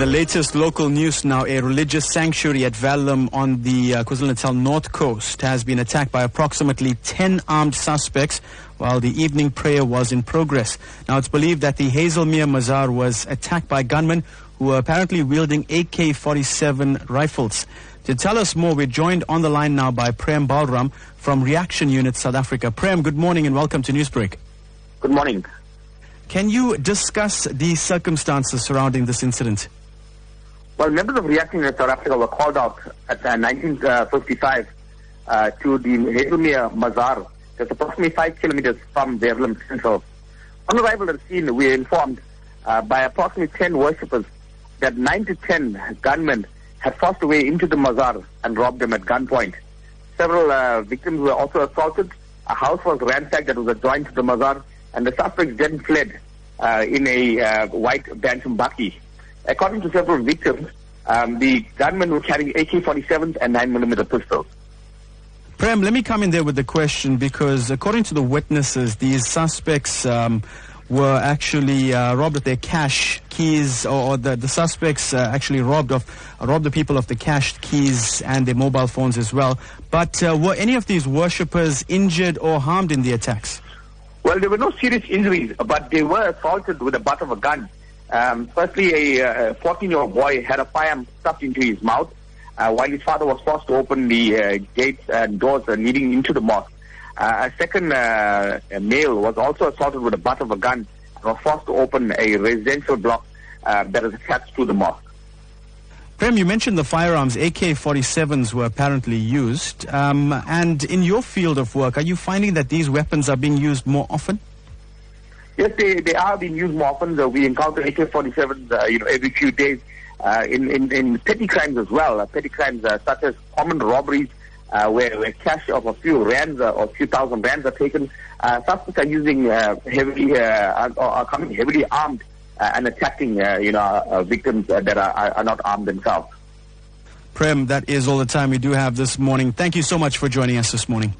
the latest local news now, a religious sanctuary at Verulam on the uh, KwaZulu-Natal north coast has been attacked by approximately 10 armed suspects while the evening prayer was in progress. Now it's believed that the Hazelmere Mazar was attacked by gunmen who were apparently wielding AK-47 rifles. To tell us more, we're joined on the line now by Prem Balram from Reaction Unit South Africa. Prem, good morning and welcome to Newsbreak. Good morning. Can you discuss the circumstances surrounding this incident? Well, members of Reaction Unit South Africa were called out at uh, 1955 uh, to the Hazelmere Mazar, that's approximately five kilometers from Verulam Central. On arrival at the scene, we were informed uh, by approximately 10 worshippers that 9 to 10 gunmen had forced their way into the Mazar and robbed them at gunpoint. Several uh, victims were also assaulted. A house was ransacked that was adjoined to the Mazar and the suspects then fled uh, in a uh, white Bantam bakkie. According to several victims, um, the gunmen were carrying AK-47s and 9mm pistols. Prem, let me come in there with the question because according to the witnesses, these suspects um, were actually uh, robbed of their cash keys, or, or the, the suspects uh, actually robbed of uh, robbed the people of the cash keys and their mobile phones as well. But uh, were any of these worshippers injured or harmed in the attacks? Well, there were no serious injuries, but they were assaulted with the butt of a gun. Um, firstly, a 14-year-old boy had a firearm stuffed into his mouth uh, while his father was forced to open the uh, gates and doors uh, leading into the mosque. Uh, a second uh, male was also assaulted with the butt of a gun and was forced to open a residential block uh, that is attached to the mosque. Prem, you mentioned the firearms. AK-47s were apparently used. Um, and in your field of work, are you finding that these weapons are being used more often? Yes, they, they are being used more often. Uh, we encounter AK-47s, uh, you know, every few days uh, in, in, in petty crimes as well. Uh, petty crimes uh, such as common robberies, uh, where, where cash of a few rands or a few thousand rands are taken. suspects are using heavily, are, are coming heavily armed uh, and attacking, uh, you know, uh, victims that are, are not armed themselves. Prem, that is all the time we do have this morning. Thank you so much for joining us this morning.